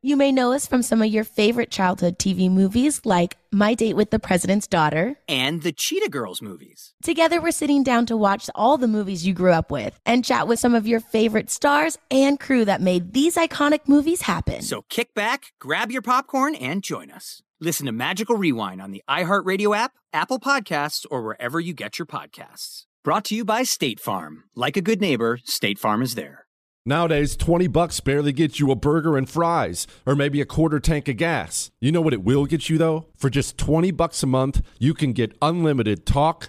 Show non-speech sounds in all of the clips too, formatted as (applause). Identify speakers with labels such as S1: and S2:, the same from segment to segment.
S1: You may know us from some of your favorite childhood TV movies like My Date with the President's Daughter
S2: and the Cheetah Girls movies.
S1: Together, we're sitting down to watch all the movies you grew up with and chat with some of your favorite stars and crew that made these iconic movies happen.
S2: So kick back, grab your popcorn, and join us. Listen to Magical Rewind on the iHeartRadio app, Apple Podcasts, or wherever you get your podcasts. Brought to you by State Farm. Like a good neighbor, State Farm is there.
S3: Nowadays, 20 bucks barely gets you a burger and fries, or maybe a quarter tank of gas. You know what it will get you though? For just 20 bucks a month, you can get unlimited talk,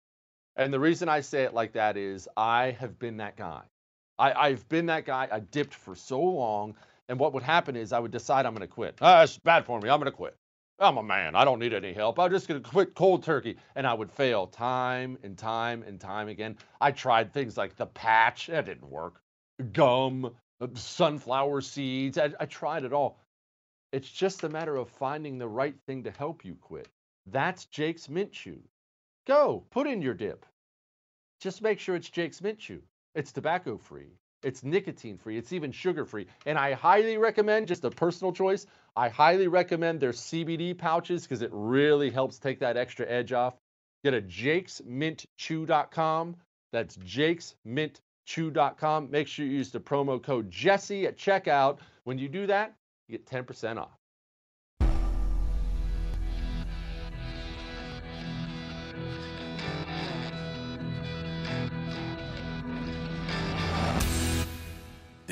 S4: And the reason I say it like that is I have been that guy. I, have been that guy. I dipped for so long. And what would happen is I would decide I'm going to quit. Ah, it's bad for me. I'm going to quit. I'm a man. I don't need any help. I'm just going to quit cold turkey. And I would fail time and time and time again. I tried things like the patch. That didn't work. Gum, uh, sunflower seeds. I, I tried it all. It's just a matter of finding the right thing to help you quit. That's Jake's Mint Chew. Go, put in your dip. Just make sure it's Jake's Mint Chew. It's tobacco free. It's nicotine free. It's even sugar free. And I highly recommend, just a personal choice, I highly recommend their CBD pouches because it really helps take that extra edge off. Get a jakesmintchew.com. That's jakesmintchew.com. Make sure you use the promo code Jesse at checkout. When you do that, you get 10% off.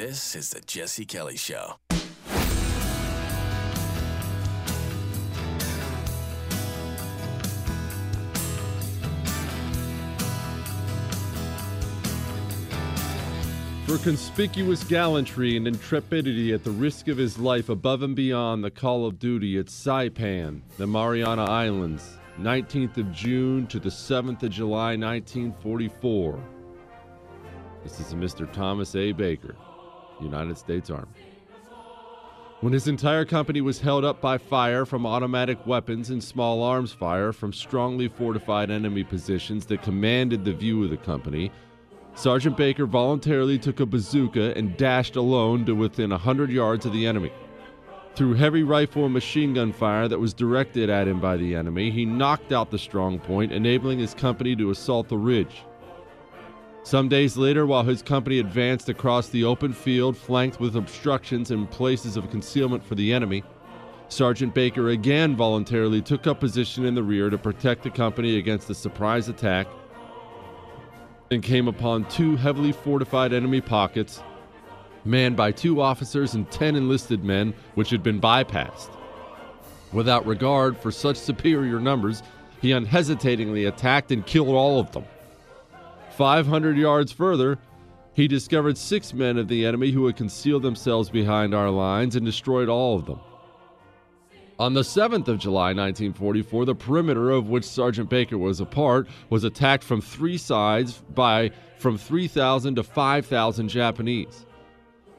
S5: This is the Jesse Kelly Show.
S3: For conspicuous gallantry and intrepidity at the risk of his life above and beyond the call of duty at Saipan, the Mariana Islands, 19th of June to the 7th of July, 1944. This is Mr. Thomas A. Baker. United States Army. When his entire company was held up by fire from automatic weapons and small arms fire from strongly fortified enemy positions that commanded the view of the company, Sergeant Baker voluntarily took a bazooka and dashed alone to within a 100 yards of the enemy. Through heavy rifle and machine gun fire that was directed at him by the enemy, he knocked out the strong point, enabling his company to assault the ridge. Some days later, while his company advanced across the open field, flanked with obstructions and places of concealment for the enemy, Sergeant Baker again voluntarily took up position in the rear to protect the company against a surprise attack. and came upon two heavily fortified enemy pockets manned by two officers and 10 enlisted men, which had been bypassed. Without regard for such superior numbers, he unhesitatingly attacked and killed all of them. 500 yards further, he discovered six men of the enemy who had concealed themselves behind our lines and destroyed all of them. On the 7th of July 1944, the perimeter of which Sergeant Baker was a part was attacked from three sides by from 3,000 to 5,000 Japanese.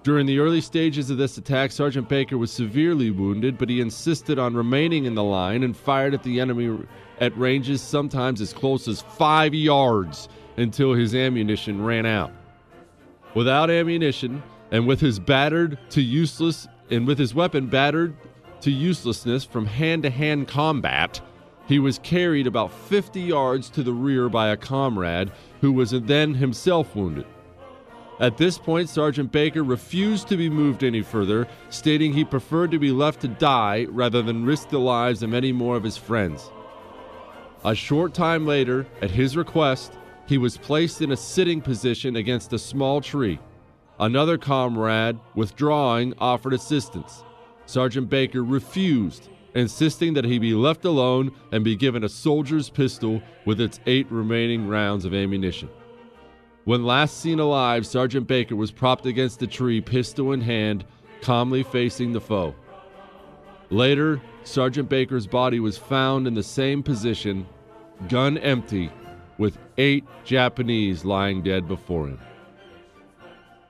S3: During the early stages of this attack, Sergeant Baker was severely wounded, but he insisted on remaining in the line and fired at the enemy at ranges sometimes as close as five yards until his ammunition ran out. Without ammunition, and with his battered to useless, and with his weapon battered to uselessness from hand to hand combat, he was carried about 50 yards to the rear by a comrade who was then himself wounded. At this point, Sergeant Baker refused to be moved any further, stating he preferred to be left to die rather than risk the lives of any more of his friends. A short time later, at his request, he was placed in a sitting position against a small tree. Another comrade, withdrawing, offered assistance. Sergeant Baker refused, insisting that he be left alone and be given a soldier's pistol with its eight remaining rounds of ammunition. When last seen alive, Sergeant Baker was propped against a tree, pistol in hand, calmly facing the foe. Later, Sergeant Baker's body was found in the same position, gun empty, with eight Japanese lying dead before him.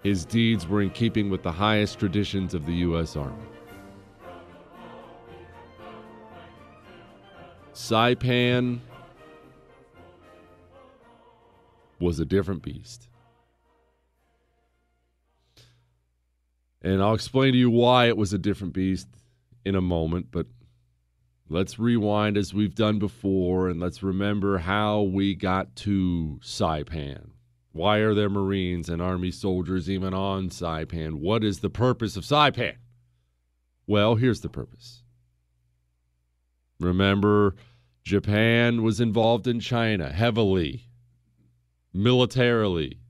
S3: His deeds were in keeping with the highest traditions of the U.S. Army. Saipan was a different beast. And I'll explain to you why it was a different beast in a moment, but let's rewind as we've done before and let's remember how we got to Saipan. Why are there Marines and Army soldiers even on Saipan? What is the purpose of Saipan? Well, here's the purpose. Remember, Japan was involved in China heavily, militarily.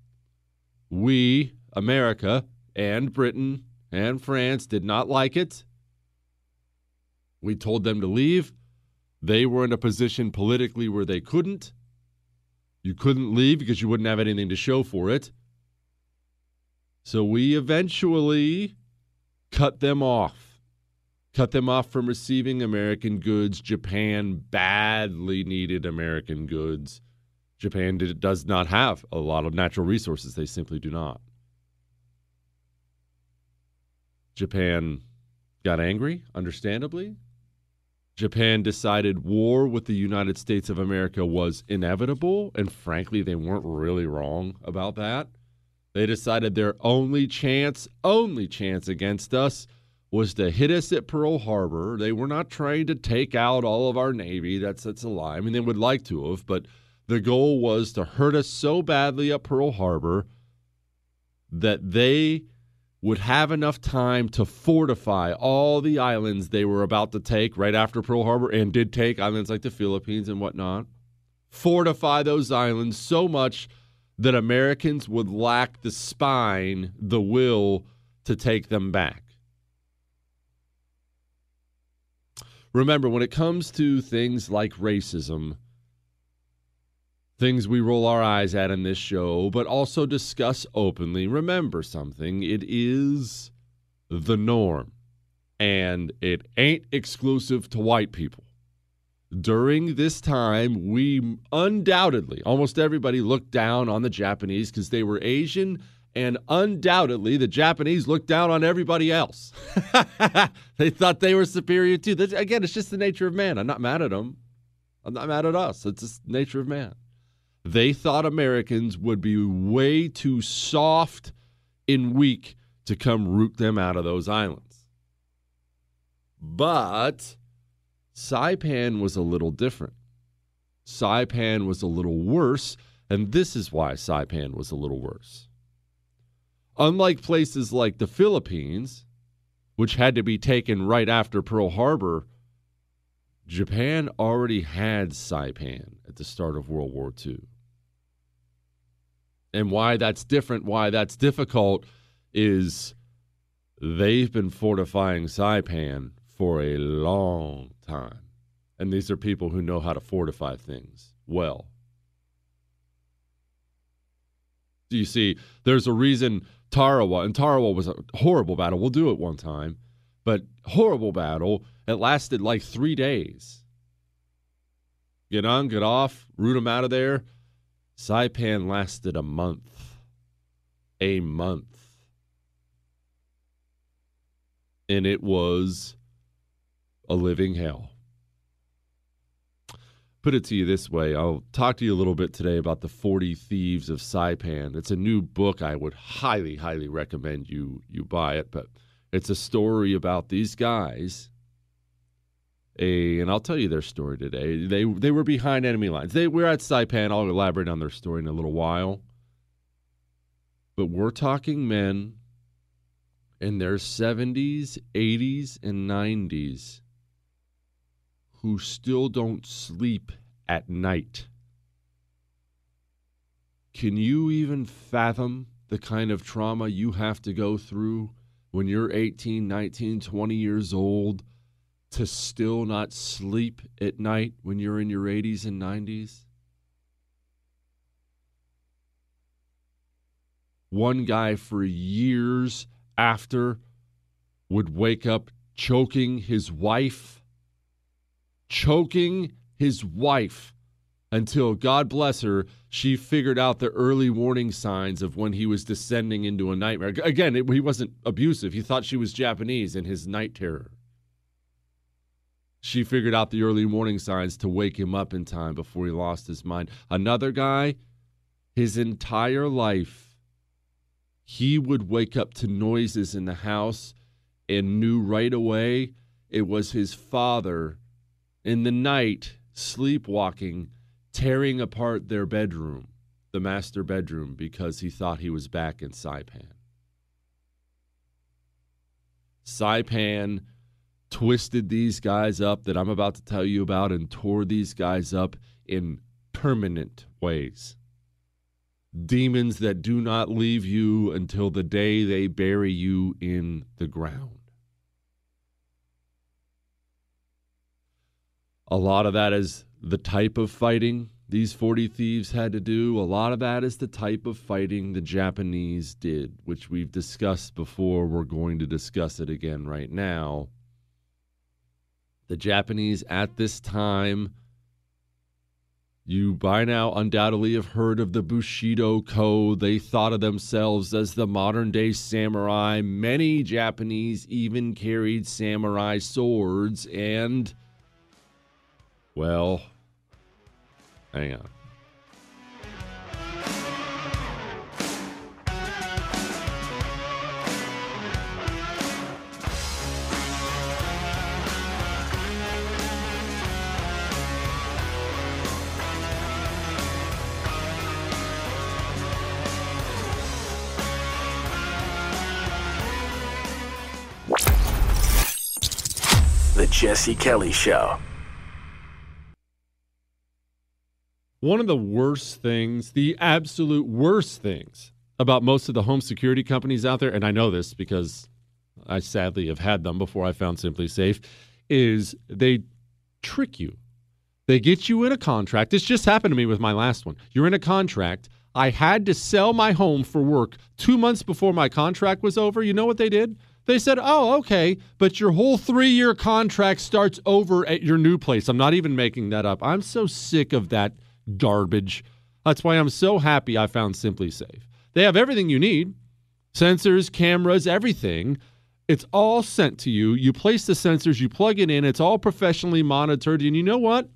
S3: We, America, and Britain and France did not like it. We told them to leave. They were in a position politically where they couldn't. You couldn't leave because you wouldn't have anything to show for it. So we eventually cut them off. Cut them off from receiving American goods. Japan badly needed American goods. Japan did, does not have a lot of natural resources. They simply do not. Japan got angry, understandably. Japan decided war with the United States of America was inevitable, and frankly, they weren't really wrong about that. They decided their only chance, only chance against us was to hit us at Pearl Harbor. They were not trying to take out all of our Navy. That's that's a lie. I mean, they would like to have, but the goal was to hurt us so badly at Pearl Harbor that they would have enough time to fortify all the islands they were about to take right after Pearl Harbor and did take islands like the Philippines and whatnot. Fortify those islands so much that Americans would lack the spine, the will to take them back. Remember, when it comes to things like racism, things we roll our eyes at in this show, but also discuss openly. Remember something it is the norm, and it ain't exclusive to white people. During this time, we undoubtedly, almost everybody looked down on the Japanese because they were Asian, and undoubtedly, the Japanese looked down on everybody else. (laughs) they thought they were superior too. Again, it's just the nature of man. I'm not mad at them. I'm not mad at us. It's just the nature of man. They thought Americans would be way too soft and weak to come root them out of those islands. But Saipan was a little different. Saipan was a little worse, and this is why Saipan was a little worse. Unlike places like the Philippines, which had to be taken right after Pearl Harbor, Japan already had Saipan at the start of World War II. And why that's different, why that's difficult, is they've been fortifying Saipan for a long time. And these are people who know how to fortify things well. Do you see? There's a reason Tarawa, and Tarawa was a horrible battle. We'll do it one time, but horrible battle. It lasted like three days. Get on, get off, root them out of there. Saipan lasted a month. A month. And it was a living hell. Put it to you this way I'll talk to you a little bit today about the 40 Thieves of Saipan. It's a new book. I would highly, highly recommend you, you buy it, but it's a story about these guys a, and I'll tell you their story today. They they were behind enemy lines. They were at Saipan. I'll elaborate on their story in a little while. But we're talking men in their 70s, 80s, and 90s who still don't sleep at night. Can you even fathom the kind of trauma you have to go through when you're 18, 19, 20 years old? To still not sleep at night when you're in your 80s and 90s? One guy for years after would wake up choking his wife, choking his wife until, God bless her, she figured out the early warning signs of when he was descending into a nightmare. Again, it, he wasn't abusive. He thought she was Japanese in his night terror. She figured out the early warning signs to wake him up in time before he lost his mind. Another guy, his entire life, he would wake up to noises in the house and knew right away it was his father in the night sleepwalking, tearing apart their bedroom, the master bedroom, because he thought he was back in Saipan. Saipan twisted these guys up that I'm about to tell you about and tore these guys up in permanent ways. Demons that do not leave you until the day they bury you in the ground. A lot of that is the type of fighting these 40 thieves had to do. A lot of that is the type of fighting the Japanese did, which we've discussed before. We're going to discuss it again right now. The Japanese at this time, you by now undoubtedly have heard of the Bushido Code. They thought of themselves as the modern day samurai. Many Japanese even carried samurai swords, and, well, hang on.
S5: Jesse Kelly Show.
S3: One of the worst things, the absolute worst things about most of the home security companies out there, and I know this because I sadly have had them before I found SimpliSafe, is they trick you. They get you in a contract. This just happened to me with my last one. You're in a contract. I had to sell my home for work two months before my contract was over. You know what they did? They said, oh, okay, but your whole three year contract starts over at your new place. I'm not even making that up. I'm so sick of that garbage. That's why I'm so happy I found SimpliSafe. They have everything you need sensors, cameras, everything. It's all sent to you. You place the sensors, you plug it in, it's all professionally monitored. And you know what?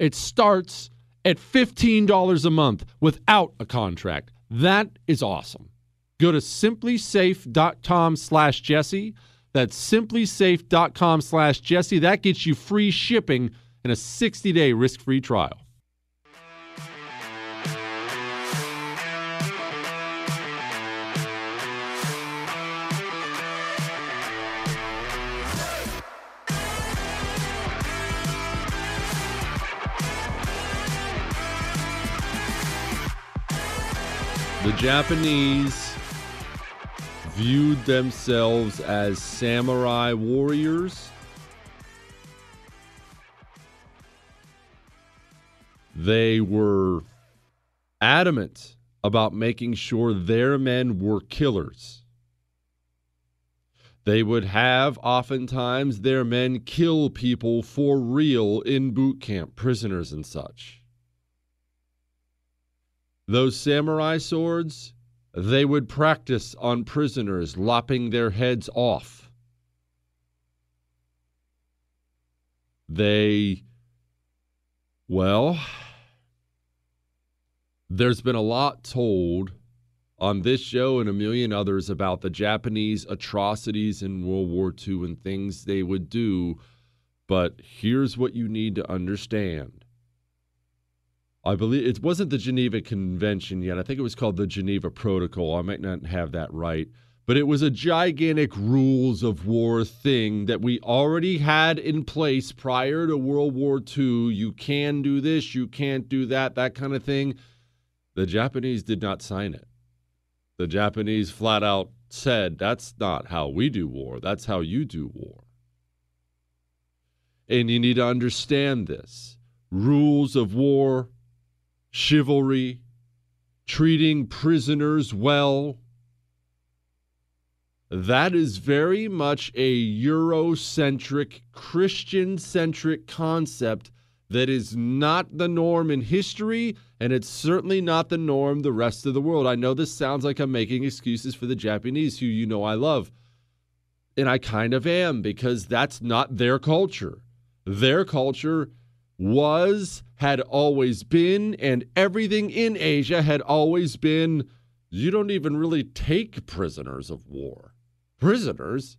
S3: It starts at $15 a month without a contract. That is awesome. Go to simplisafe.com slash Jesse. That's simplisafe.com slash Jesse. That gets you free shipping and a 60 day risk free trial. The Japanese viewed themselves as samurai warriors. They were adamant about making sure their men were killers. They would have oftentimes their men kill people for real in boot camp, prisoners and such. Those samurai swords, they would practice on prisoners, lopping their heads off. They, well, there's been a lot told on this show and a million others about the Japanese atrocities in World War II and things they would do. But here's what you need to understand. I believe it wasn't the Geneva Convention yet. I think it was called the Geneva Protocol. I might not have that right. But it was a gigantic rules of war thing that we already had in place prior to World War II. You can do this, you can't do that, that kind of thing. The Japanese did not sign it. The Japanese flat out said, that's not how we do war, that's how you do war. And you need to understand this rules of war, chivalry, treating prisoners well. That is very much a Eurocentric, Christian centric concept that is not the norm in history, and it's certainly not the norm the rest of the world. I know this sounds like I'm making excuses for the Japanese, who you know I love. And I kind of am because that's not their culture. Their culture was, had always been, and everything in Asia had always been you don't even really take prisoners of war. Prisoners?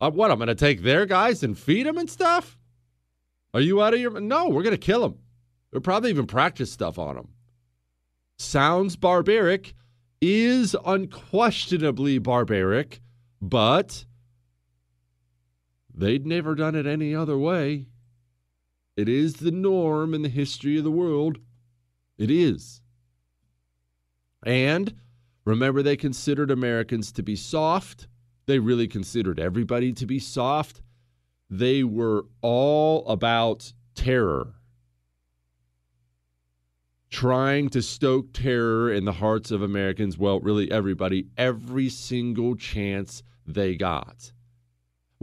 S3: Uh, what, I'm going to take their guys and feed them and stuff? Are you out of your? No, we're going to kill them. We'll probably even practice stuff on them. Sounds barbaric, is unquestionably barbaric, but they'd never done it any other way. It is the norm in the history of the world. It is. And remember, they considered Americans to be soft. They really considered everybody to be soft. They were all about terror, trying to stoke terror in the hearts of Americans. Well, really, everybody, every single chance they got.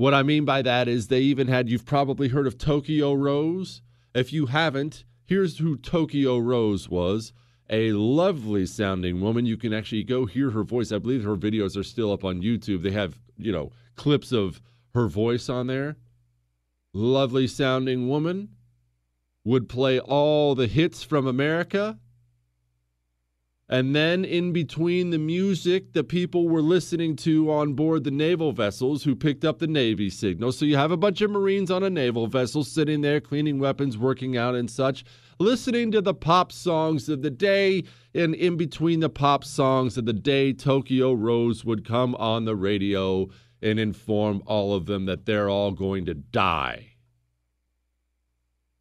S3: What I mean by that is they even had, you've probably heard of Tokyo Rose. If you haven't, here's who Tokyo Rose was a lovely sounding woman. You can actually go hear her voice. I believe her videos are still up on YouTube. They have, you know, clips of her voice on there lovely sounding woman, would play all the hits from America. And then, in between the music that people were listening to on board the naval vessels who picked up the Navy signal. So, you have a bunch of Marines on a naval vessel sitting there cleaning weapons, working out, and such, listening to the pop songs of the day. And in between the pop songs of the day, Tokyo Rose would come on the radio and inform all of them that they're all going to die.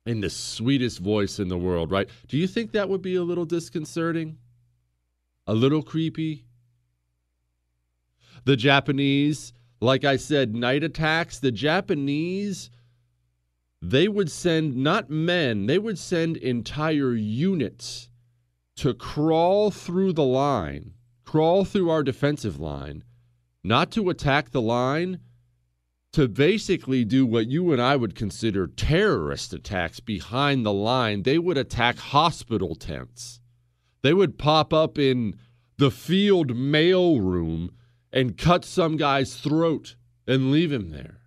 S3: In the sweetest voice in the world, right? Do you think that would be a little disconcerting? A little creepy? The Japanese, like I said, night attacks, the Japanese, they would send not men, they would send entire units to crawl through the line, crawl through our defensive line not to attack the line, to basically do what you and I would consider terrorist attacks behind the line. They would attack hospital tents. They would pop up in the field mail room and cut some guy's throat and leave him there.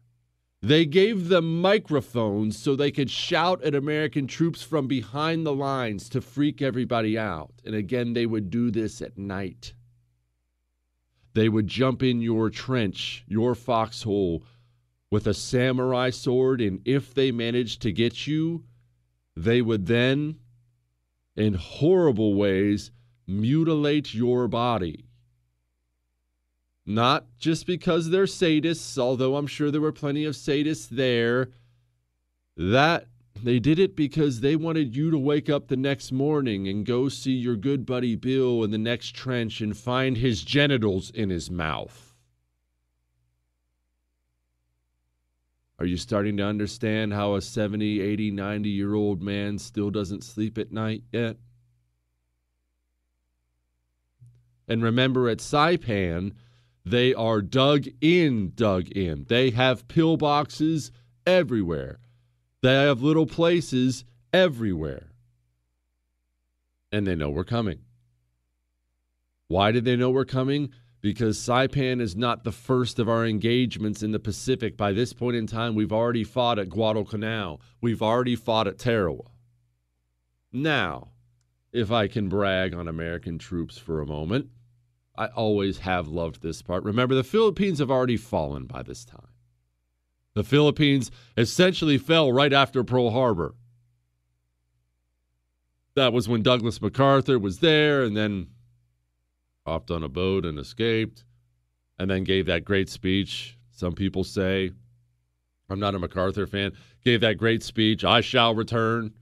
S3: They gave them microphones so they could shout at American troops from behind the lines to freak everybody out. And again, they would do this at night. They would jump in your trench, your foxhole, with a samurai sword, and if they managed to get you, they would then, in horrible ways, mutilate your body. Not just because they're sadists, although I'm sure there were plenty of sadists there. That They did it because they wanted you to wake up the next morning and go see your good buddy Bill in the next trench and find his genitals in his mouth. Are you starting to understand how a 70, 80, 90 year old man still doesn't sleep at night yet? And remember at Saipan, they are dug in, dug in. They have pillboxes everywhere. They have little places everywhere. And they know we're coming. Why did they know we're coming? Because Saipan is not the first of our engagements in the Pacific. By this point in time, we've already fought at Guadalcanal. We've already fought at Tarawa. Now, if I can brag on American troops for a moment, I always have loved this part. Remember, the Philippines have already fallen by this time. The Philippines essentially fell right after Pearl Harbor. That was when Douglas MacArthur was there and then hopped on a boat and escaped and then gave that great speech. Some people say, I'm not a MacArthur fan, gave that great speech, I shall return,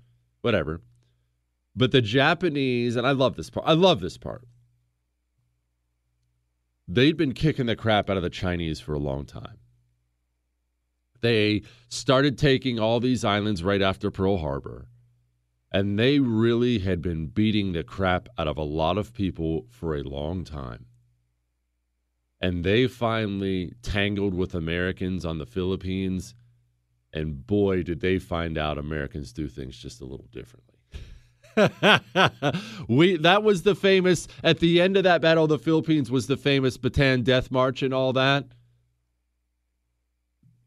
S3: whatever. But the Japanese, and I love this part, I love this part. They'd been kicking the crap out of the Chinese for a long time. They started taking all these islands right after Pearl Harbor, and they really had been beating the crap out of a lot of people for a long time. And they finally tangled with Americans on the Philippines, and boy, did they find out Americans do things just a little differently. (laughs) we that was the famous at the end of that battle the Philippines was the famous Bataan Death March and all that.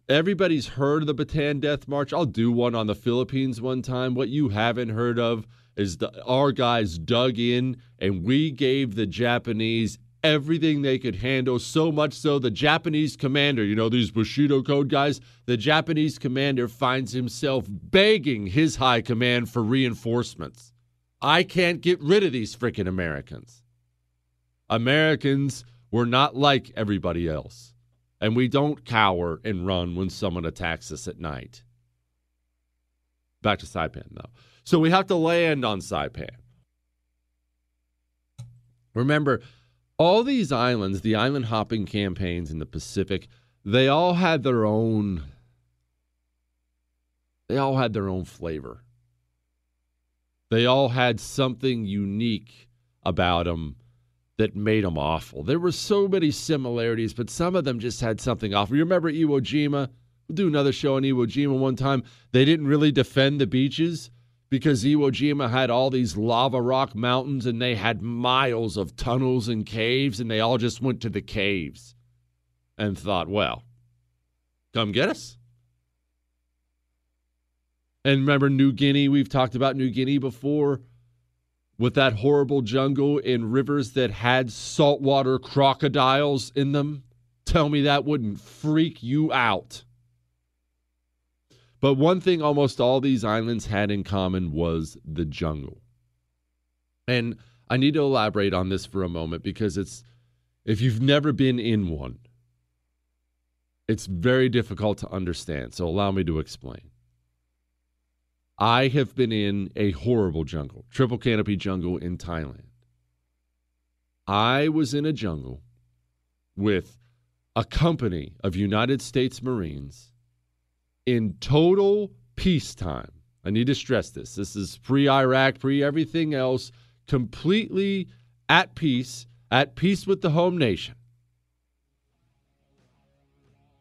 S3: Everybody's heard of the Bataan Death March. I'll do one on the Philippines one time. What you haven't heard of is the, our guys dug in and we gave the Japanese everything they could handle, so much so the Japanese commander, you know, these Bushido Code guys, the Japanese commander finds himself begging his high command for reinforcements. I can't get rid of these freaking Americans. Americans were not like everybody else. And we don't cower and run when someone attacks us at night. Back to Saipan, though. So we have to land on Saipan. Remember, all these islands, the island hopping campaigns in the Pacific, they all had their own they all had their own flavor. They all had something unique about them that made them awful. There were so many similarities, but some of them just had something awful. You remember Iwo Jima? We'll do another show on Iwo Jima one time. They didn't really defend the beaches because Iwo Jima had all these lava rock mountains and they had miles of tunnels and caves, and they all just went to the caves and thought, well, come get us. And remember New Guinea? We've talked about New Guinea before with that horrible jungle in rivers that had saltwater crocodiles in them. Tell me that wouldn't freak you out. But one thing almost all these islands had in common was the jungle. And I need to elaborate on this for a moment because it's, if you've never been in one, it's very difficult to understand. So allow me to explain. I have been in a horrible jungle, triple canopy jungle in Thailand. I was in a jungle with a company of United States Marines in total peacetime. I need to stress this. This is pre Iraq, pre everything else, completely at peace, at peace with the home nation.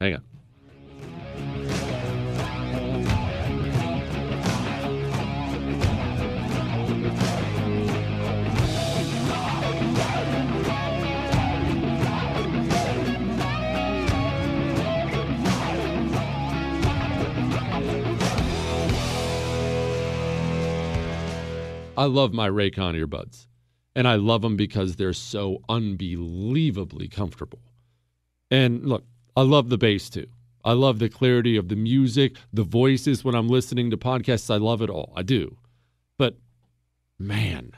S3: Hang on. I love my Raycon earbuds, and I love them because they're so unbelievably comfortable. And look, I love the bass too. I love the clarity of the music, the voices when I'm listening to podcasts. I love it all. I do. But man,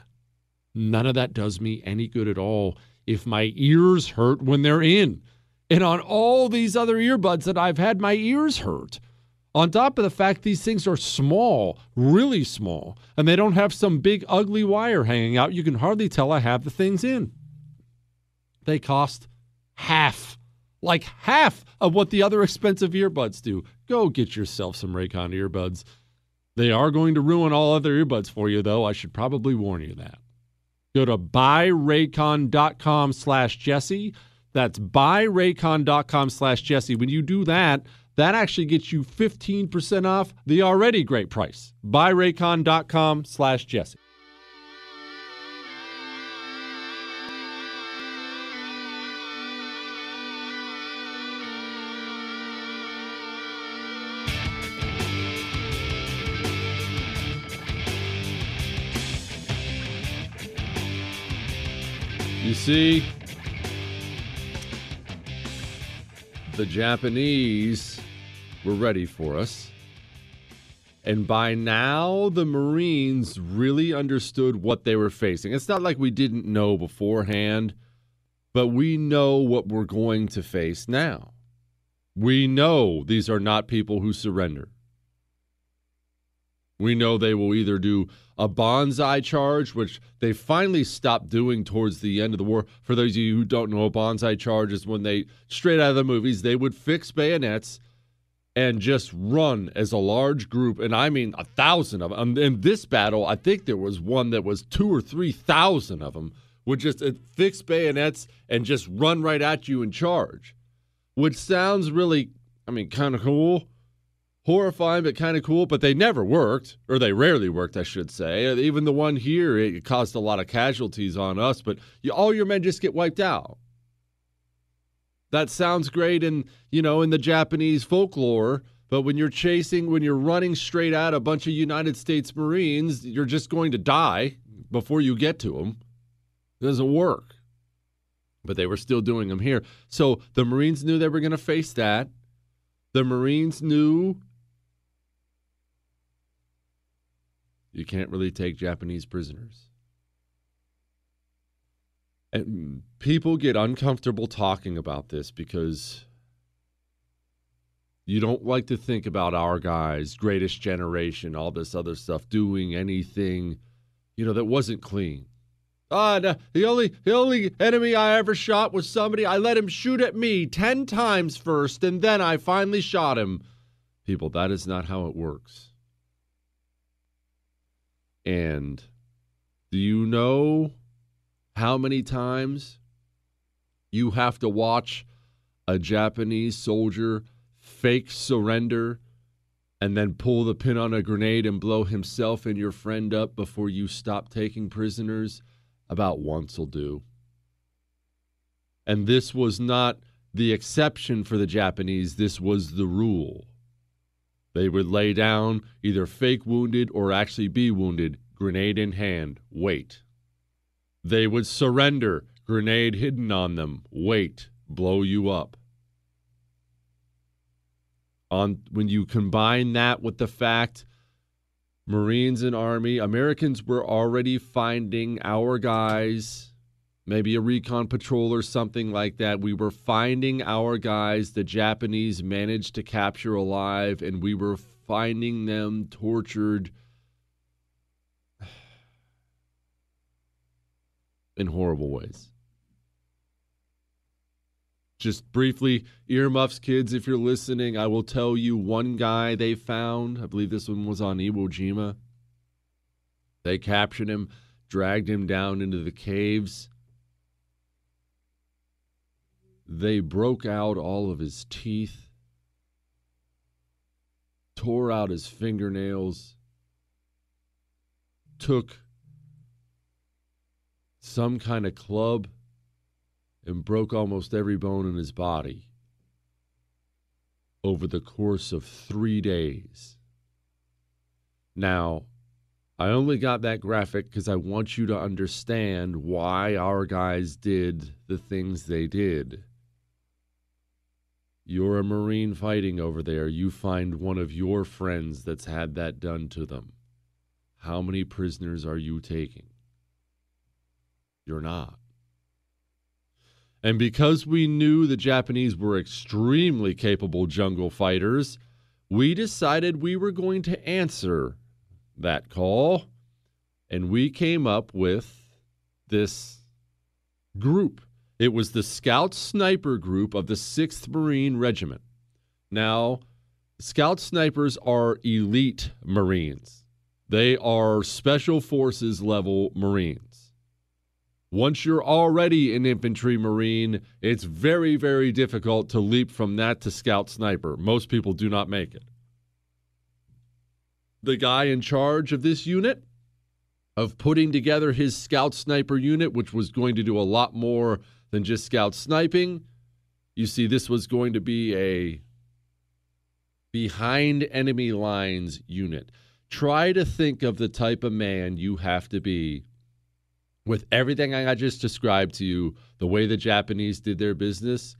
S3: none of that does me any good at all if my ears hurt when they're in. And on all these other earbuds that I've had my ears hurt. On top of the fact these things are small, really small, and they don't have some big ugly wire hanging out, you can hardly tell I have the things in. They cost half, like half of what the other expensive earbuds do. Go get yourself some Raycon earbuds. They are going to ruin all other earbuds for you, though. I should probably warn you that. Go to buyraycon.com slash Jesse. That's buyraycon.com slash Jesse. When you do that, that actually gets you 15% off the already great price. Buyraycon.com slash Jesse. You see, the Japanese were ready for us. And by now, the Marines really understood what they were facing. It's not like we didn't know beforehand, but we know what we're going to face now. We know these are not people who surrender. We know they will either do a banzai charge, which they finally stopped doing towards the end of the war. For those of you who don't know, a banzai charge is when they, straight out of the movies, they would fix bayonets and just run as a large group. And I mean, a thousand of them. In this battle, I think there was one that was two or 3,000 of them, would just uh, fix bayonets and just run right at you and charge, which sounds really, I mean, kind of cool horrifying but kind of cool but they never worked or they rarely worked i should say even the one here it caused a lot of casualties on us but you, all your men just get wiped out that sounds great in you know in the japanese folklore but when you're chasing when you're running straight at a bunch of united states marines you're just going to die before you get to them it doesn't work. But they were still doing them here. So the marines knew they were going to face that. The marines knew You can't really take Japanese prisoners. And people get uncomfortable talking about this because you don't like to think about our guys, greatest generation, all this other stuff, doing anything, you know, that wasn't clean. Ah, the only the only enemy I ever shot was somebody I let him shoot at me ten times first, and then I finally shot him. People, that is not how it works. And do you know how many times you have to watch a Japanese soldier fake surrender and then pull the pin on a grenade and blow himself and your friend up before you stop taking prisoners? About once will do. And this was not the exception for the Japanese, this was the rule. They would lay down, either fake wounded or actually be wounded, grenade in hand, wait. They would surrender, grenade hidden on them, wait, blow you up. On when you combine that with the fact Marines and Army, Americans were already finding our guys maybe a recon patrol or something like that. We were finding our guys the Japanese managed to capture alive, and we were finding them tortured in horrible ways. Just briefly, earmuffs, kids, if you're listening, I will tell you one guy they found. I believe this one was on Iwo Jima. They captured him, dragged him down into the caves they broke out all of his teeth, tore out his fingernails, took some kind of club and broke almost every bone in his body over the course of three days. Now, I only got that graphic because I want you to understand why our guys did the things they did. You're a Marine fighting over there. You find one of your friends that's had that done to them. How many prisoners are you taking? You're not. And because we knew the Japanese were extremely capable jungle fighters, we decided we were going to answer that call, and we came up with this group. It was the Scout Sniper Group of the 6th Marine Regiment. Now, Scout snipers are elite Marines. They are special forces level Marines. Once you're already an infantry Marine, it's very, very difficult to leap from that to Scout Sniper. Most people do not make it. The guy in charge of this unit, of putting together his Scout Sniper unit, which was going to do a lot more than just Scout sniping, you see, this was going to be a behind enemy lines unit. Try to think of the type of man you have to be with everything I just described to you, the way the Japanese did their business.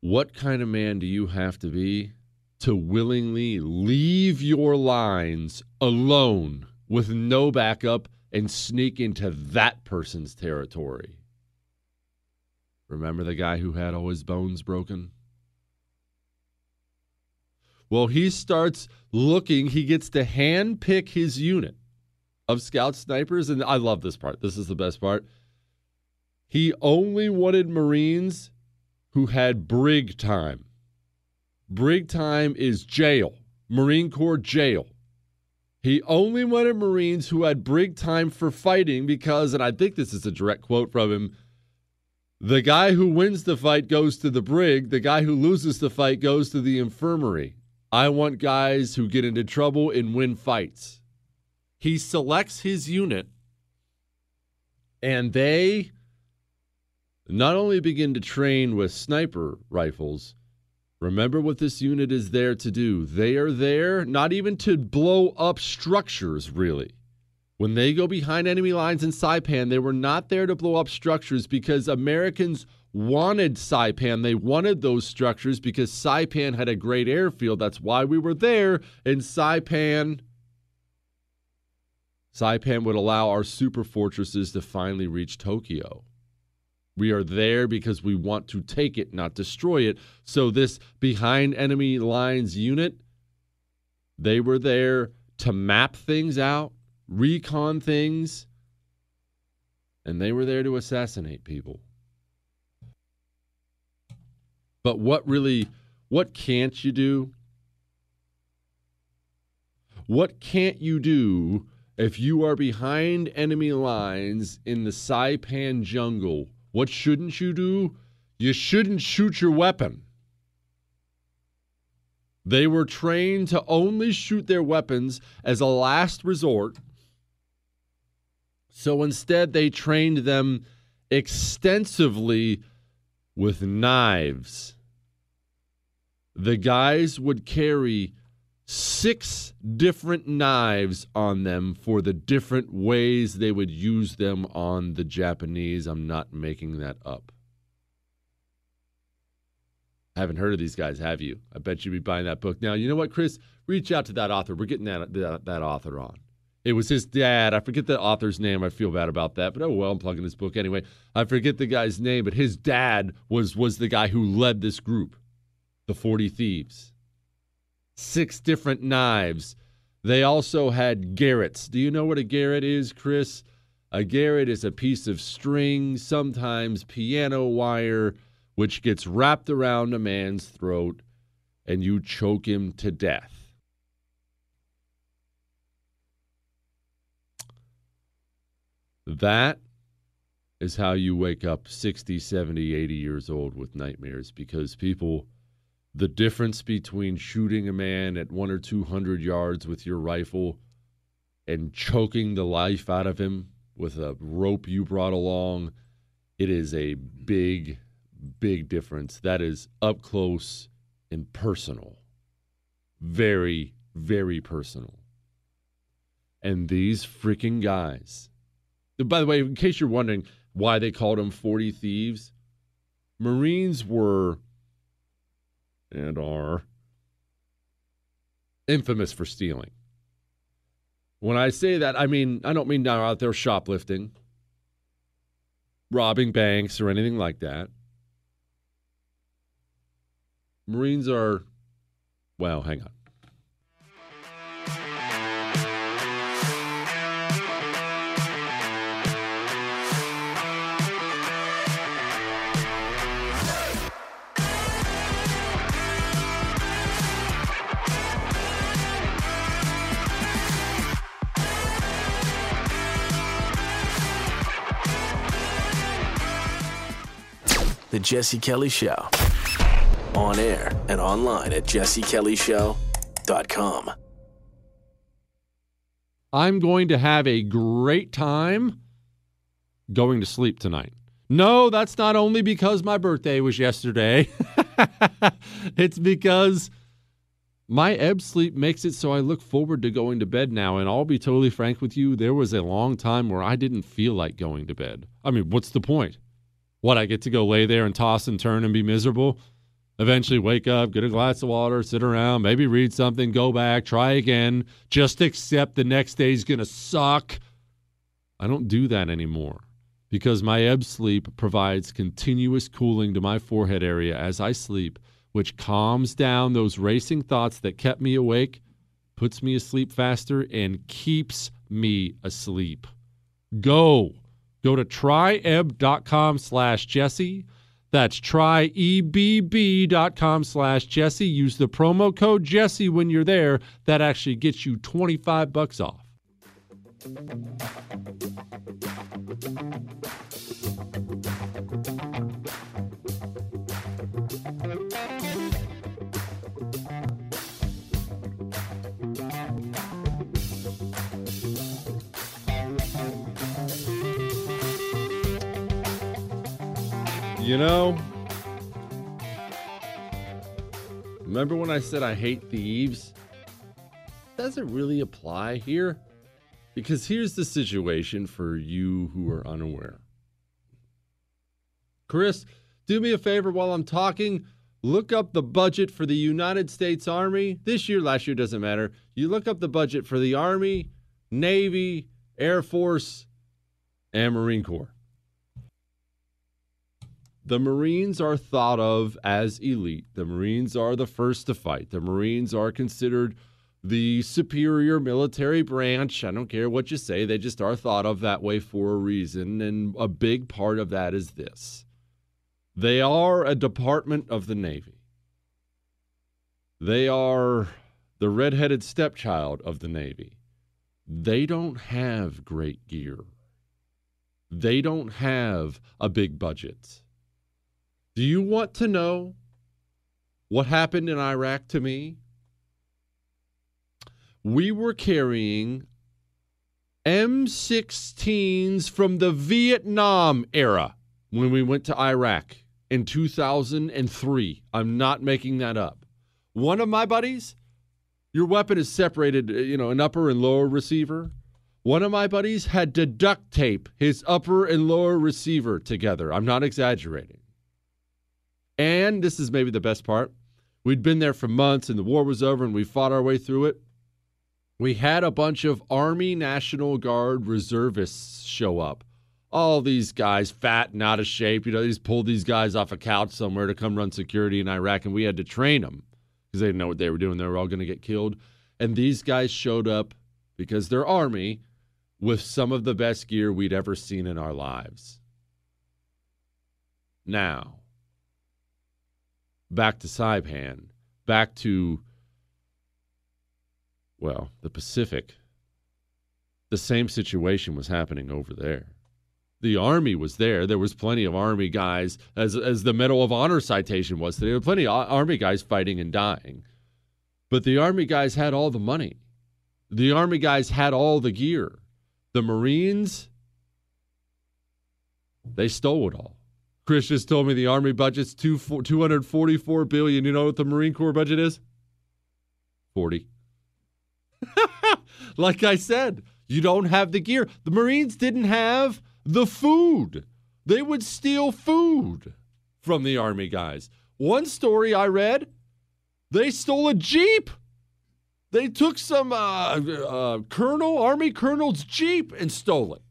S3: What kind of man do you have to be to willingly leave your lines alone with no backup and sneak into that person's territory? Remember the guy who had all his bones broken? Well, he starts looking, he gets to hand pick his unit of scout snipers. And I love this part. This is the best part. He only wanted Marines who had brig time. Brig time is jail, Marine Corps jail. He only wanted Marines who had brig time for fighting because, and I think this is a direct quote from him the guy who wins the fight goes to the brig, the guy who loses the fight goes to the infirmary. I want guys who get into trouble and win fights. He selects his unit, and they not only begin to train with sniper rifles. Remember what this unit is there to do. They are there not even to blow up structures, really. When they go behind enemy lines in Saipan, they were not there to blow up structures because Americans wanted Saipan. They wanted those structures because Saipan had a great airfield. That's why we were there. And Saipan, Saipan would allow our super fortresses to finally reach Tokyo. We are there because we want to take it, not destroy it. So, this behind enemy lines unit, they were there to map things out, recon things, and they were there to assassinate people. But what really, what can't you do? What can't you do if you are behind enemy lines in the Saipan jungle? What shouldn't you do? You shouldn't shoot your weapon. They were trained to only shoot their weapons as a last resort. So instead, they trained them extensively with knives. The guys would carry six different knives on them for the different ways they would use them on the Japanese. I'm not making that up. Haven't heard of these guys, have you? I bet you'd be buying that book. Now, you know what, Chris? Reach out to that author. We're getting that, that, that author on. It was his dad. I forget the author's name. I feel bad about that, but oh well, I'm plugging this book anyway. I forget the guy's name, but his dad was was the guy who led this group, the 40 Thieves. Six different knives. They also had garrets. Do you know what a garret is, Chris? A garret is a piece of string, sometimes piano wire, which gets wrapped around a man's throat and you choke him to death. That is how you wake up 60, 70, 80 years old with nightmares because people, the difference between shooting a man at one or 200 yards with your rifle and choking the life out of him with a rope you brought along, it is a big, big difference. That is up close and personal. Very, very personal. And these freaking guys by the way, in case you're wondering why they called them 40 thieves, Marines were and are infamous for stealing. When I say that, I mean, I don't mean they're out there shoplifting, robbing banks, or anything like that. Marines are Well, hang on.
S5: The Jesse Kelly Show. On air and online at jessekellyshow.com.
S3: I'm going to have a great time going to sleep tonight. No, that's not only because my birthday was yesterday. (laughs) it's because my ebb sleep makes it so I look forward to going to bed now. And I'll be totally frank with you, there was a long time where I didn't feel like going to bed. I mean, what's the point? What, I get to go lay there and toss and turn and be miserable? Eventually wake up, get a glass of water, sit around, maybe read something, go back, try again, just accept the next day's going to suck. I don't do that anymore because my ebb sleep provides continuous cooling to my forehead area as I sleep, which calms down those racing thoughts that kept me awake, puts me asleep faster, and keeps me asleep. Go. Go to tryebb.com slash Jesse. That's tryebb.com slash Jesse. Use the promo code Jesse when you're there. That actually gets you 25 bucks off. You know, remember when I said I hate thieves? Doesn't really apply here because here's the situation for you who are unaware. Chris, do me a favor while I'm talking. Look up the budget for the United States Army. This year, last year, doesn't matter. You look up the budget for the Army, Navy, Air Force, and Marine Corps. The Marines are thought of as elite. The Marines are the first to fight. The Marines are considered the superior military branch. I don't care what you say, they just are thought of that way for a reason. And a big part of that is this they are a department of the Navy, they are the redheaded stepchild of the Navy. They don't have great gear. They don't have a big budget. Do you want to know what happened in Iraq to me? We were carrying M16s from the Vietnam era when we went to Iraq in 2003. I'm not making that up. One of my buddies, your weapon is separated, uh, you know, an upper and lower receiver. One of my buddies had to duct tape his upper and lower receiver together. I'm not exaggerating. And this is maybe the best part. We'd been there for months and the war was over and we fought our way through it. We had a bunch of Army National Guard reservists show up. All these guys, fat and out of shape. You know, they just pulled these guys off a couch somewhere to come run security in Iraq, and we had to train them because they didn't know what they were doing. They were all going to get killed. And these guys showed up because they're Army with some of the best gear we'd ever seen in our lives. Now, back to Saipan, back to, well, the Pacific. The same situation was happening over there. The Army was there. There was plenty of Army guys, as, as the Medal of Honor citation was. There were plenty of Army guys fighting and dying. But the Army guys had all the money. The Army guys had all the gear. The Marines, they stole it all. Chris just told me the Army budget's two, 244 billion. You know what the Marine Corps budget is? 40. (laughs) like I said, you don't have the gear. The Marines didn't have the food. They would steal food from the Army guys. One story I read, they stole a Jeep. They took some uh, uh, colonel, Army colonel's Jeep and stole it.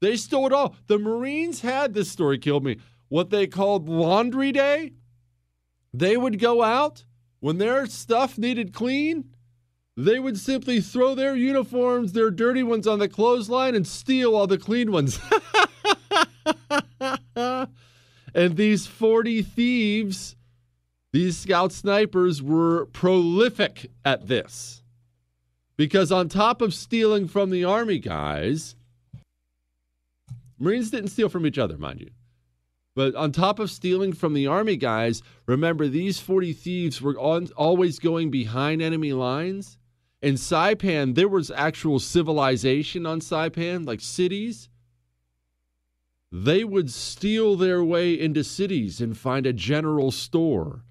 S3: They stole it all. The Marines had this story killed me. What they called laundry day. They would go out when their stuff needed clean, they would simply throw their uniforms, their dirty ones, on the clothesline and steal all the clean ones. (laughs) and these 40 thieves, these scout snipers, were prolific at this. Because on top of stealing from the Army guys, Marines didn't steal from each other, mind you. But on top of stealing from the Army guys, remember these 40 thieves were on, always going behind enemy lines. In Saipan, there was actual civilization on Saipan, like cities. They would steal their way into cities and find a general store.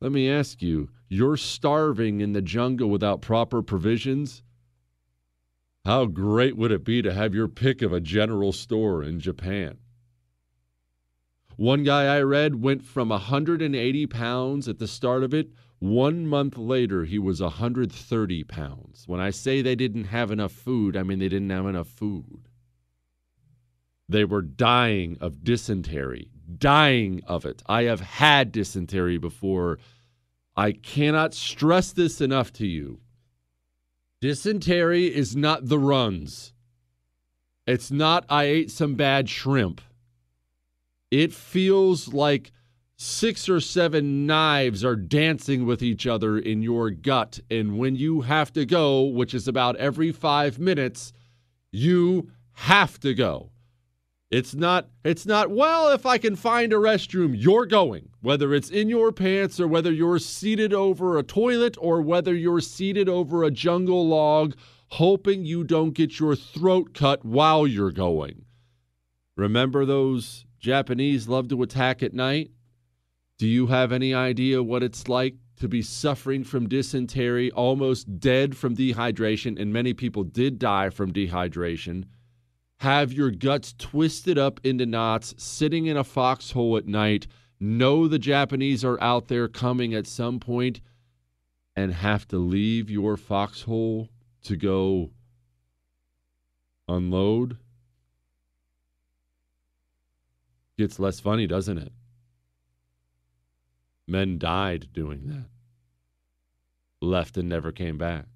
S3: Let me ask you, you're starving in the jungle without proper provisions? How great would it be to have your pick of a general store in Japan? One guy I read went from 180 pounds at the start of it. One month later, he was 130 pounds. When I say they didn't have enough food, I mean they didn't have enough food. They were dying of dysentery, dying of it. I have had dysentery before. I cannot stress this enough to you. Dysentery is not the runs. It's not, I ate some bad shrimp. It feels like six or seven knives are dancing with each other in your gut. And when you have to go, which is about every five minutes, you have to go. It's not it's not well if I can find a restroom you're going whether it's in your pants or whether you're seated over a toilet or whether you're seated over a jungle log hoping you don't get your throat cut while you're going. Remember those Japanese love to attack at night? Do you have any idea what it's like to be suffering from dysentery, almost dead from dehydration and many people did die from dehydration? Have your guts twisted up into knots, sitting in a foxhole at night, know the Japanese are out there coming at some point, and have to leave your foxhole to go unload? Gets less funny, doesn't it? Men died doing that, left and never came back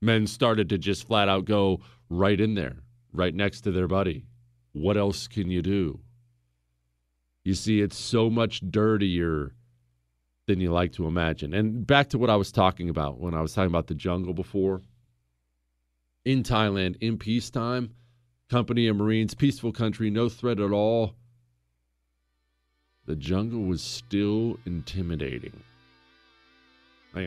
S3: men started to just flat out go right in there, right next to their buddy. What else can you do? You see, it's so much dirtier than you like to imagine. And back to what I was talking about when I was talking about the jungle before. In Thailand, in peacetime, company of Marines, peaceful country, no threat at all. The jungle was still intimidating. I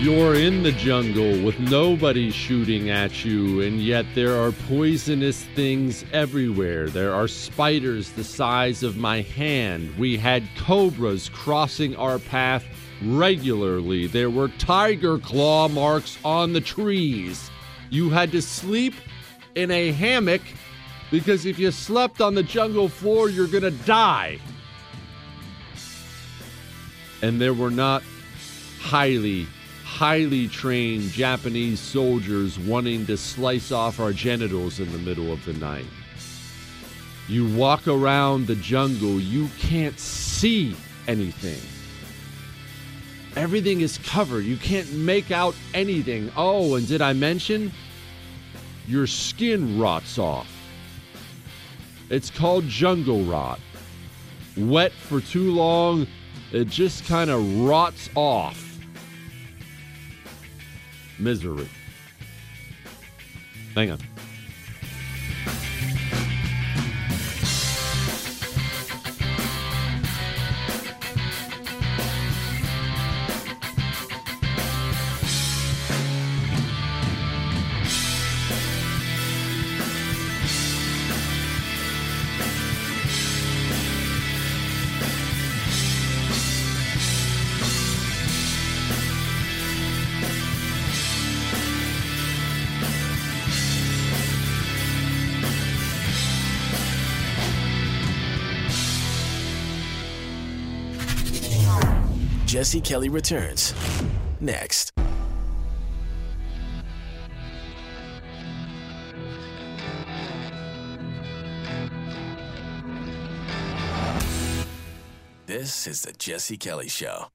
S3: You're in the jungle with nobody shooting at you, and yet there are poisonous things everywhere. There are spiders the size of my hand. We had cobras crossing our path regularly. There were tiger claw marks on the trees. You had to sleep in a hammock Because if you slept on the jungle floor, you're going to die. And there were not highly, highly trained Japanese soldiers wanting to slice off our genitals in the middle of the night. You walk around the jungle, you can't see anything. Everything is covered. You can't make out anything. Oh, and did I mention? Your skin rots off. It's called jungle rot. Wet for too long, it just kind of rots off. Misery. Hang on.
S5: Jesse Kelly returns next. This is the Jesse Kelly Show.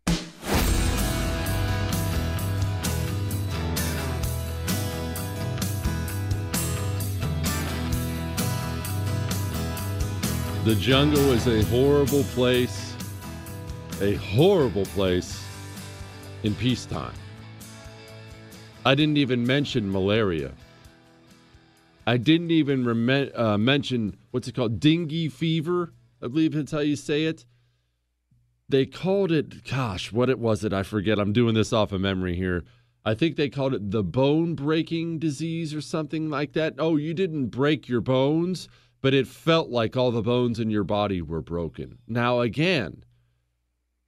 S3: The jungle is a horrible place, a horrible place in peacetime. I didn't even mention malaria. I didn't even rem- uh, mention what's it called? Dengue fever, I believe that's how you say it. They called it, gosh, what it was it? I forget. I'm doing this off of memory here. I think they called it the bone breaking disease or something like that. Oh, you didn't break your bones, but it felt like all the bones in your body were broken. Now, again,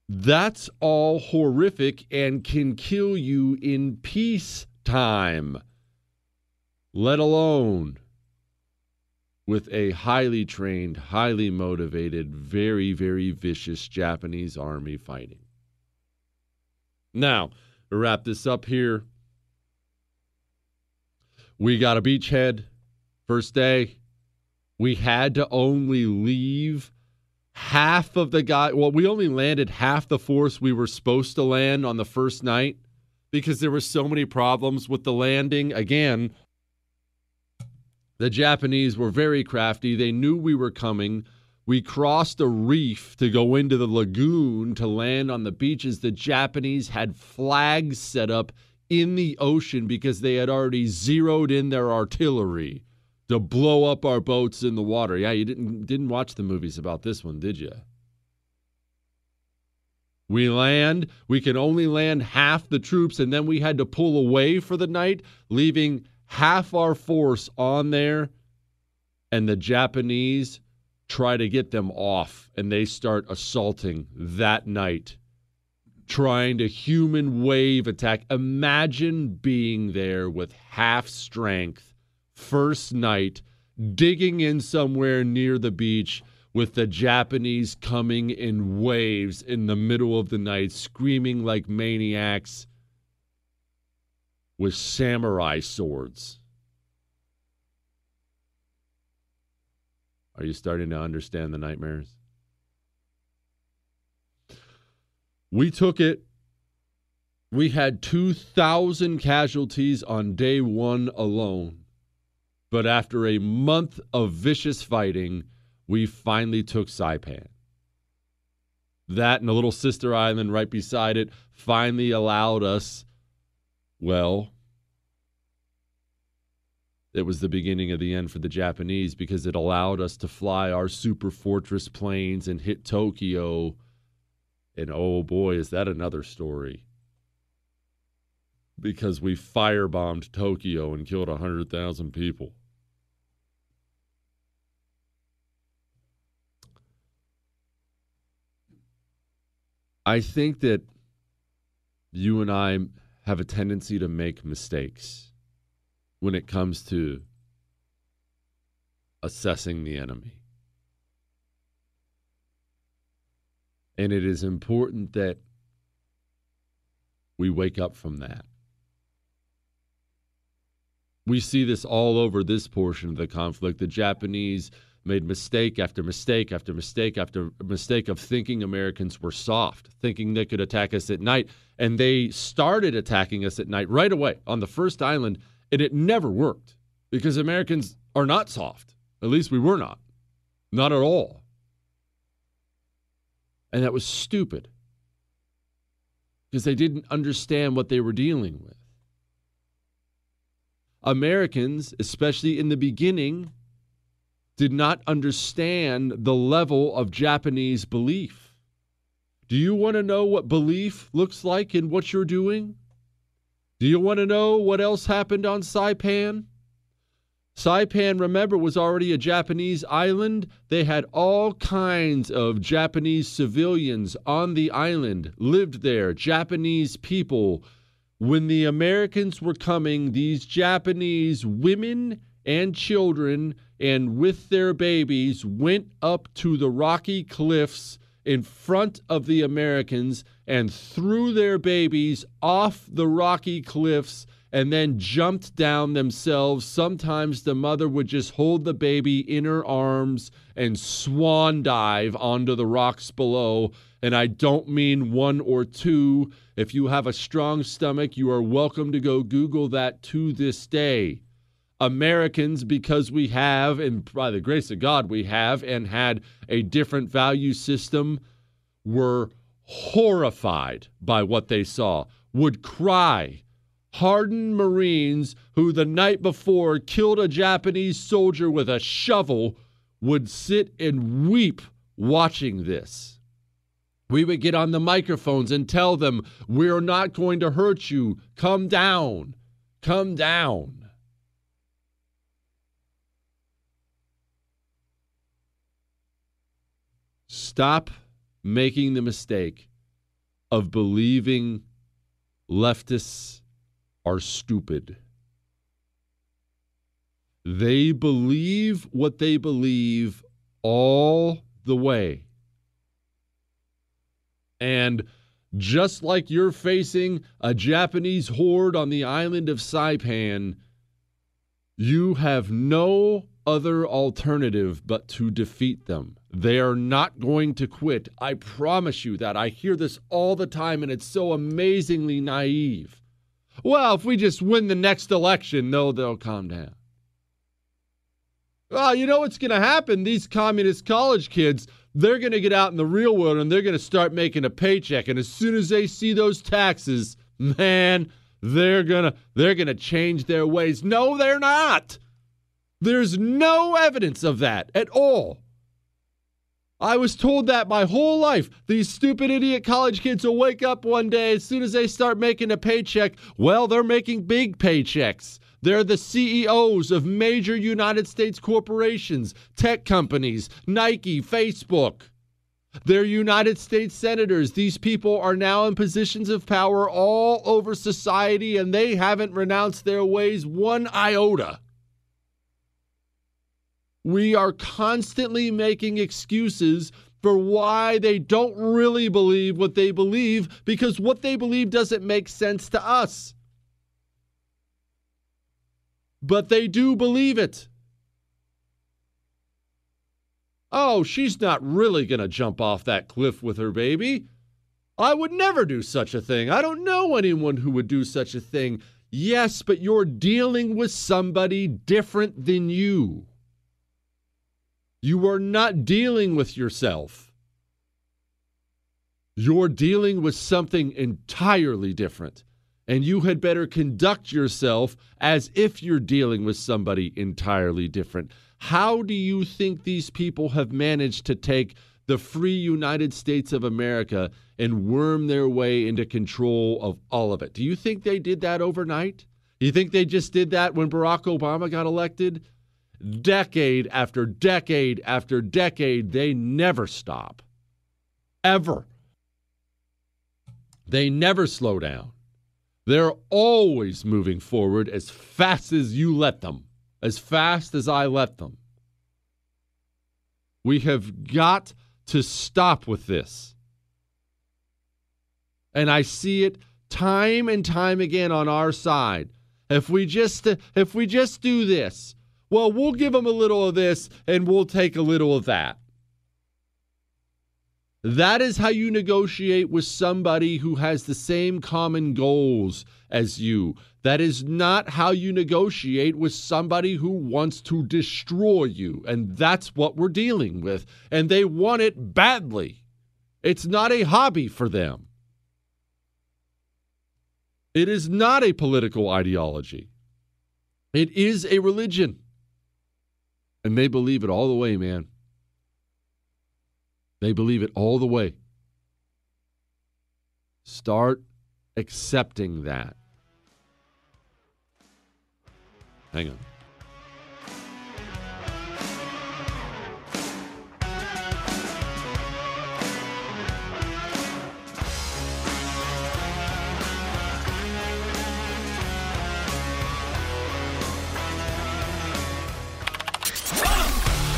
S3: that's all horrific and can kill you in peacetime, let alone with a highly trained, highly motivated, very, very vicious Japanese army fighting. Now, to wrap this up here, we got a beachhead first day. We had to only leave half of the guy. Well, we only landed half the force we were supposed to land on the first night because there were so many problems with the landing. Again, the Japanese were very crafty. They knew we were coming. We crossed a reef to go into the lagoon to land on the beaches. The Japanese had flags set up in the ocean because they had already zeroed in their artillery to blow up our boats in the water. Yeah, you didn't didn't watch the movies about this one, did you? We land, we can only land half the troops and then we had to pull away for the night, leaving half our force on there and the Japanese try to get them off and they start assaulting that night trying to human wave attack imagine being there with half strength first night digging in somewhere near the beach with the Japanese coming in waves in the middle of the night screaming like maniacs with samurai swords. Are you starting to understand the nightmares? We took it. We had 2,000 casualties on day one alone. But after a month of vicious fighting, we finally took Saipan. That and a little sister island right beside it finally allowed us well, it was the beginning of the end for the Japanese because it allowed us to fly our super fortress planes and hit Tokyo. And oh boy, is that another story. Because we firebombed Tokyo and killed 100,000 people. I think that you and I have a tendency to make mistakes when it comes to assessing the enemy. And it is important that we wake up from that. We see this all over this portion of the conflict. The Japanese made mistake after mistake after mistake after mistake of thinking Americans were soft, thinking they could attack us at night. And they started attacking us at night right away on the first island, and it never worked because Americans are not soft. At least we were not. Not at all. And that was stupid because they didn't understand what they were dealing with. Americans, especially in the beginning, did not understand the level of Japanese belief. Do you want to know what belief looks like in what you're doing? Do you want to know what else happened on Saipan? Saipan, remember, was already a Japanese island. They had all kinds of Japanese civilians on the island, lived there, Japanese people. When the Americans were coming, these Japanese women and children and with their babies went up to the rocky cliffs in front of the Americans and threw their babies off the rocky cliffs and then jumped down themselves. Sometimes the mother would just hold the baby in her arms and swan dive onto the rocks below. And I don't mean one or two. If you have a strong stomach, you are welcome to go Google that to this day. Americans, because we have, and by the grace of God, we have and had a different value system, were horrified by what they saw, would cry. Hardened Marines who the night before killed a Japanese soldier with a shovel would sit and weep watching this. We would get on the microphones and tell them, We're not going to hurt you. Come down. Come down. Stop making the mistake of believing leftists are stupid. They believe what they believe all the way. And just like you're facing a Japanese horde on the island of Saipan, you have no other alternative but to defeat them. They are not going to quit. I promise you that. I hear this all the time, and it's so amazingly naive. Well, if we just win the next election, no, they'll calm down. Well, you know what's going to happen? These communist college kids, they're going to get out in the real world and they're going to start making a paycheck. And as soon as they see those taxes, man, they're going to they're going to change their ways. No, they're not. There's no evidence of that at all. I was told that my whole life. These stupid idiot college kids will wake up one day as soon as they start making a paycheck. Well, they're making big paychecks. They're the CEOs of major United States corporations, tech companies, Nike, Facebook. They're United States senators. These people are now in positions of power all over society, and they haven't renounced their ways one iota. We are constantly making excuses for why they don't really believe what they believe because what they believe doesn't make sense to us. But they do believe it. Oh, she's not really going to jump off that cliff with her baby. I would never do such a thing. I don't know anyone who would do such a thing. Yes, but you're dealing with somebody different than you. You are not dealing with yourself. You're dealing with something entirely different. And you had better conduct yourself as if you're dealing with somebody entirely different. How do you think these people have managed to take the free United States of America and worm their way into control of all of it? Do you think they did that overnight? Do you think they just did that when Barack Obama got elected? Decade after decade after decade, they never stop. Ever. They never slow down. They're always moving forward as fast as you let them, as fast as I let them. We have got to stop with this. And I see it time and time again on our side. If we just if we just do this, well, we'll give them a little of this and we'll take a little of that. That is how you negotiate with somebody who has the same common goals as you. That is not how you negotiate with somebody who wants to destroy you. And that's what we're dealing with. And they want it badly. It's not a hobby for them. It is not a political ideology. It is a religion. And they believe it all the way, man. They believe it all the way. Start accepting that. Hang on.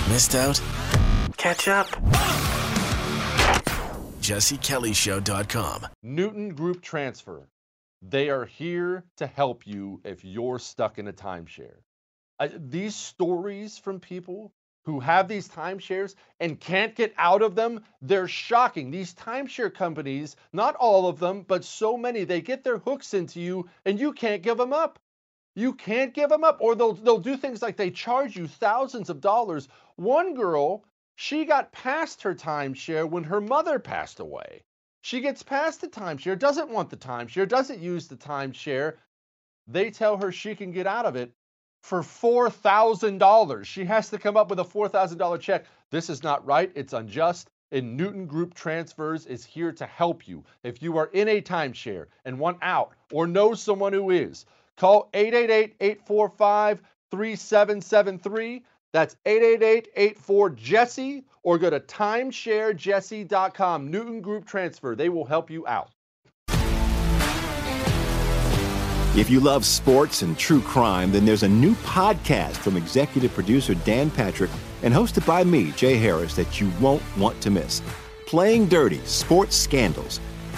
S5: Missed out? Catch up. JesseKellyShow.com.
S4: Newton Group Transfer. They are here to help you if you're stuck in a timeshare. Uh, these stories from people who have these timeshares and can't get out of them, they're shocking. These timeshare companies, not all of them, but so many, they get their hooks into you and you can't give them up. You can't give them up. Or they'll, they'll do things like they charge you thousands of dollars. One girl, she got past her timeshare when her mother passed away. She gets past the timeshare, doesn't want the timeshare, doesn't use the timeshare. They tell her she can get out of it for $4,000. She has to come up with a $4,000 check. This is not right. It's unjust. And Newton Group Transfers is here to help you. If you are in a timeshare and want out or know someone who is, call 888 845 3773. That's 888 84 Jesse or go to timesharejesse.com. Newton Group Transfer. They will help you out.
S6: If you love sports and true crime, then there's a new podcast from executive producer Dan Patrick and hosted by me, Jay Harris, that you won't want to miss. Playing Dirty Sports Scandals.